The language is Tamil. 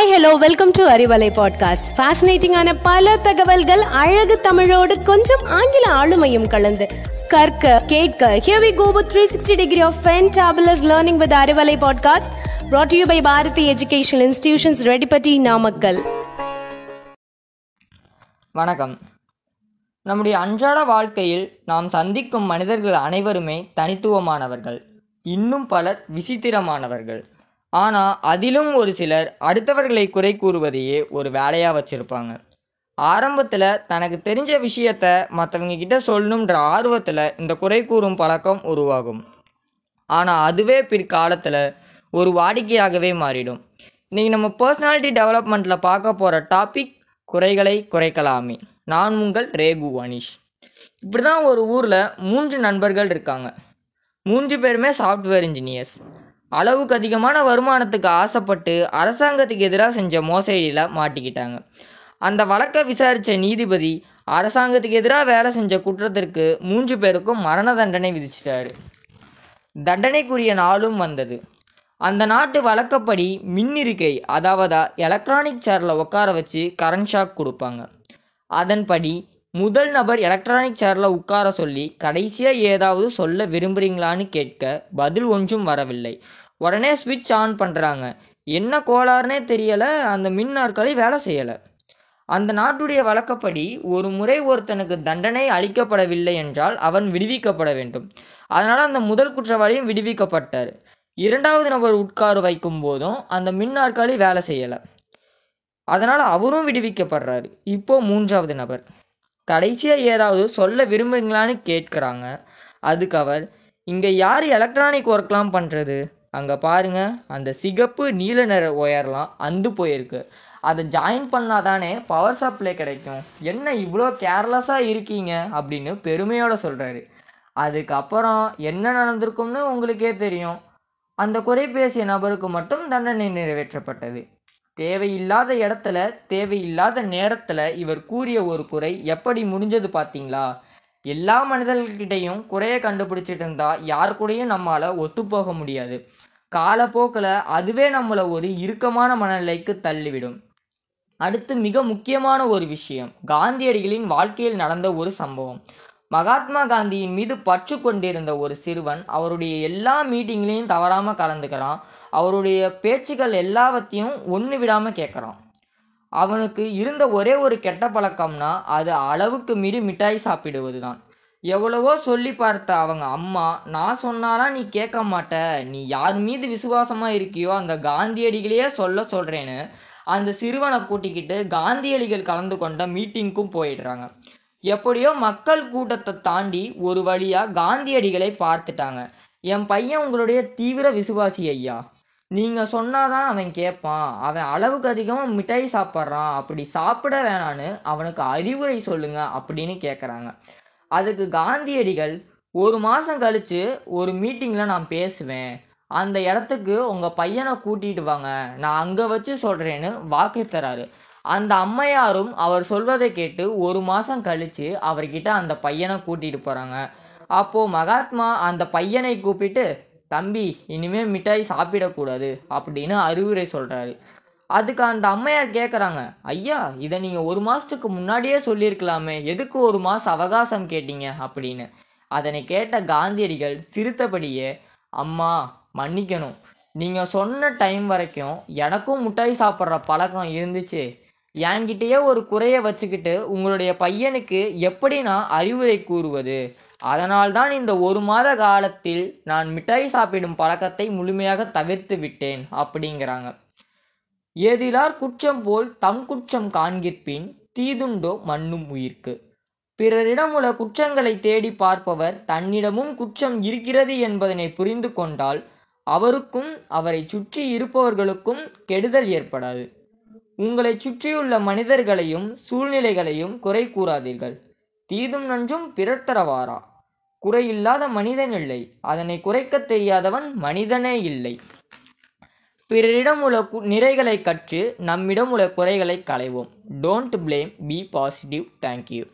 Hi hello welcome to Arivalai podcast ஃபேசினேட்டிங்கான பல தகவல்கள் அழகு தமிழோடு கொஞ்சம் ஆங்கில ஆளுமையும் கலந்து. கற்க கேட்க here we go with 360 degree of fantabulous learning with Arivalai podcast brought to you by Bharathi educational institutions Reddipatti Namakkal வணக்கம். நம்முடைய அன்றாட வாழ்க்கையில் நாம் சந்திக்கும் மனிதர்கள் அனைவருமே தனித்துவமானவர்கள். இன்னும் பலர் விசித்திரமானவர்கள். ஆனால் அதிலும் ஒரு சிலர் அடுத்தவர்களை குறை கூறுவதையே ஒரு வேலையாக வச்சுருப்பாங்க. ஆரம்பத்தில் தனக்கு தெரிஞ்ச விஷயத்த மற்றவங்க கிட்ட சொல்லணுன்ற ஆர்வத்தில் இந்த குறை கூறும் பழக்கம் உருவாகும். ஆனால் அதுவே பிற்காலத்தில் ஒரு வாடிக்கையாகவே மாறிடும். இன்றைக்கி நம்ம பர்சனாலிட்டி டெவலப்மெண்ட்டில் பார்க்க போகிற டாபிக் குறைகளை குறைக்கலாமே. நான் உங்கள் ரேகு அனிஷ். இப்படி தான் ஒரு ஊரில் மூன்று நண்பர்கள் இருக்காங்க. மூன்று பேருமே சாஃப்ட்வேர் இன்ஜினியர்ஸ் அளவுக்கு அதிகமான வருமானத்துக்கு ஆசைப்பட்டு அரசாங்கத்துக்கு எதிராக செஞ்ச மோசடியில் மாட்டிக்கிட்டாங்க. அந்த வழக்கை விசாரித்த நீதிபதி அரசாங்கத்துக்கு எதிராக வேலை செஞ்ச குற்றத்திற்கு மூன்று பேருக்கும் மரண தண்டனை விதிச்சிட்டாரு. தண்டனைக்குரிய நாளும் வந்தது. அந்த நாட்டு வழக்கப்படி மின்னிருக்கை அதாவது எலக்ட்ரானிக் சேரில் உட்கார வச்சு கரண்ட் ஷாக் கொடுப்பாங்க. அதன்படி முதல் நபர் எலக்ட்ரானிக் சேரில் உட்கார சொல்லி கடைசியாக ஏதாவது சொல்ல விரும்புகிறீங்களான்னு கேட்க பதில் ஒன்றும் வரவில்லை. உடனே ஸ்விட்ச் ஆன் பண்ணுறாங்க என்ன கோளாறுனே தெரியலை அந்த மின் நாற்காலி வேலை செய்யலை. அந்த நாட்டுடைய வழக்கப்படி ஒரு முறை ஒருத்தனுக்கு தண்டனை அளிக்கப்படவில்லை என்றால் அவன் விடுவிக்கப்பட வேண்டும். அதனால் அந்த முதல் குற்றவாளியும் விடுவிக்கப்பட்டார். இரண்டாவது நபர் உட்கார வைக்கும் போதும் அந்த மின் நாற்காலி வேலை செய்யலை. அதனால் அவரும் விடுவிக்கப்படுறாரு. இப்போ மூன்றாவது நபர். கடைசியாக ஏதாவது சொல்ல விரும்புறீங்களான்னு கேட்குறாங்க. அதுக்கு அவர் இங்கே யார் எலக்ட்ரானிக் ஒர்க்லாம் பண்ணுறது அங்கே பாருங்க அந்த சிகப்பு நீல நிற ஒயர்லாம் அந்து போயிருக்கு. அதை ஜாயின் பண்ணால் தானே பவர் சப்ளை கிடைக்கும். என்ன இவ்வளோ கேர்லெஸ்ஸாக இருக்கீங்க? அப்படின்னு பெருமையோடு சொல்கிறாரு அதுக்கப்புறம் என்ன நடந்திருக்கும்னு உங்களுக்கே தெரியும். அந்த குறை பேசிய நபருக்கு மட்டும் தண்டனை நிறைவேற்றப்பட்டது. தேவையில்லாத இடத்துல தேவையில்லாத நேரத்தில் இவர் கூறிய ஒரு குறை எப்படி முடிஞ்சது பார்த்தீங்களா? எல்லா மனிதர்கிட்டையும் குறைய கண்டுபிடிச்சிட்டு இருந்தால் யார் கூடயும் நம்மளால் ஒத்துப்போக முடியாது. காலப்போக்கில் அதுவே நம்மளை ஒரு இறுக்கமான மனநிலைக்கு தள்ளிவிடும். அடுத்து மிக முக்கியமான ஒரு விஷயம் காந்தியடிகளின் வாழ்க்கையில் நடந்த ஒரு சம்பவம். மகாத்மா காந்தியின் மீது பற்று கொண்டிருந்த ஒரு சிறுவன் அவருடைய எல்லா மீட்டிங்லேயும் தவறாமல் கலந்துக்கிறான். அவருடைய பேச்சுக்கள் எல்லாவற்றையும் ஒன்று விடாமல் கேட்குறான். அவனுக்கு இருந்த ஒரே ஒரு கெட்ட பழக்கம்னா அது அளவுக்கு மீறி மிட்டாய் சாப்பிடுவது தான் எவ்வளவோ சொல்லி பார்த்த அவங்க அம்மா நான் சொன்னாலாம் நீ கேட்க மாட்ட. நீ யார் மீது விசுவாசமாக இருக்கியோ அந்த காந்தியடிகளையே சொல்ல சொல்கிறேன்னு அந்த சிறுவனை கூட்டிக்கிட்டு காந்தியடிகள் கலந்து கொண்ட மீட்டிங்க்கும் போயிடுறாங்க. எப்படியோ மக்கள் கூட்டத்தை தாண்டி ஒரு வழியாக காந்தியடிகளை பார்த்துட்டாங்க. என் பையன் உங்களுடைய தீவிர விசுவாசி ஐயா. நீங்கள் சொன்னாதான் அவன் கேட்பான் அவன் அளவுக்கு அதிகமாக மிட்டாய் சாப்பிட்றான். அப்படி சாப்பிட வேணான்னு அவனுக்கு அறிவுரை சொல்லுங்க அப்படின்னு கேட்குறாங்க அதுக்கு காந்தியடிகள் ஒரு மாதம் கழித்து ஒரு மீட்டிங்கில் நான் பேசுவேன். அந்த இடத்துக்கு உங்கள் பையனை கூட்டிகிட்டு வாங்க. நான் அங்கே வச்சு சொல்கிறேன்னு வாக்கு தராரு. அந்த அம்மையாரும் அவர் சொல்வதை கேட்டு ஒரு மாதம் கழித்து அவர்கிட்ட அந்த பையனை கூட்டிகிட்டு போகிறாங்க அப்போது மகாத்மா அந்த பையனை கூப்பிட்டு தம்பி இனிமேல் மிட்டாய் சாப்பிடக்கூடாது அப்படின்னு அறிவுரை சொல்கிறாரு அதுக்கு அந்த அம்மையார் கேட்குறாங்க ஐயா இதை நீங்கள் ஒரு மாதத்துக்கு முன்னாடியே சொல்லியிருக்கலாமே. எதுக்கு ஒரு மாதம் அவகாசம் கேட்டீங்க? அப்படின்னு. அதனை கேட்ட காந்தியடிகள் சிரித்தபடியே அம்மா மன்னிக்கணும். நீங்கள் சொன்ன டைம் வரைக்கும் எனக்கும் மிட்டாய் சாப்பிட்ற பழக்கம் இருந்துச்சு. என்கிட்டயே ஒரு குறையை வச்சுக்கிட்டு உங்களுடைய பையனுக்கு எப்படி நான் அறிவுரை கூறுவது? அதனால்தான் இந்த ஒரு மாத காலத்தில் நான் மிட்டாய் சாப்பிடும் பழக்கத்தை முழுமையாக தவிர்த்து விட்டேன் அப்படிங்கிறாங்க. ஏதிலார் குற்றம் போல் தம் குற்றம் காண்கிற்பின் தீதுண்டோ மண்ணும் உயிர்க்கு. பிறரிடம் உள்ள குற்றங்களை தேடி பார்ப்பவர் தன்னிடமும் குற்றம் இருக்கிறது என்பதனை புரிந்து கொண்டால் அவருக்கும் அவரை சுற்றி இருப்பவர்களுக்கும் கெடுதல் ஏற்படாது. உங்களை சுற்றியுள்ள மனிதர்களையும் சூழ்நிலைகளையும் குறை கூறாதீர்கள். தீதும் நன்றும் பிறர் தரவாரா குறையில்லாத மனிதன் இல்லை. அதனை குறைக்க தெரியாதவன் மனிதனே இல்லை. பிறரிடம் உள்ள நிறைகளை கற்று நம்மிடம் உள்ள குறைகளை களைவோம். Don't blame be positive thank you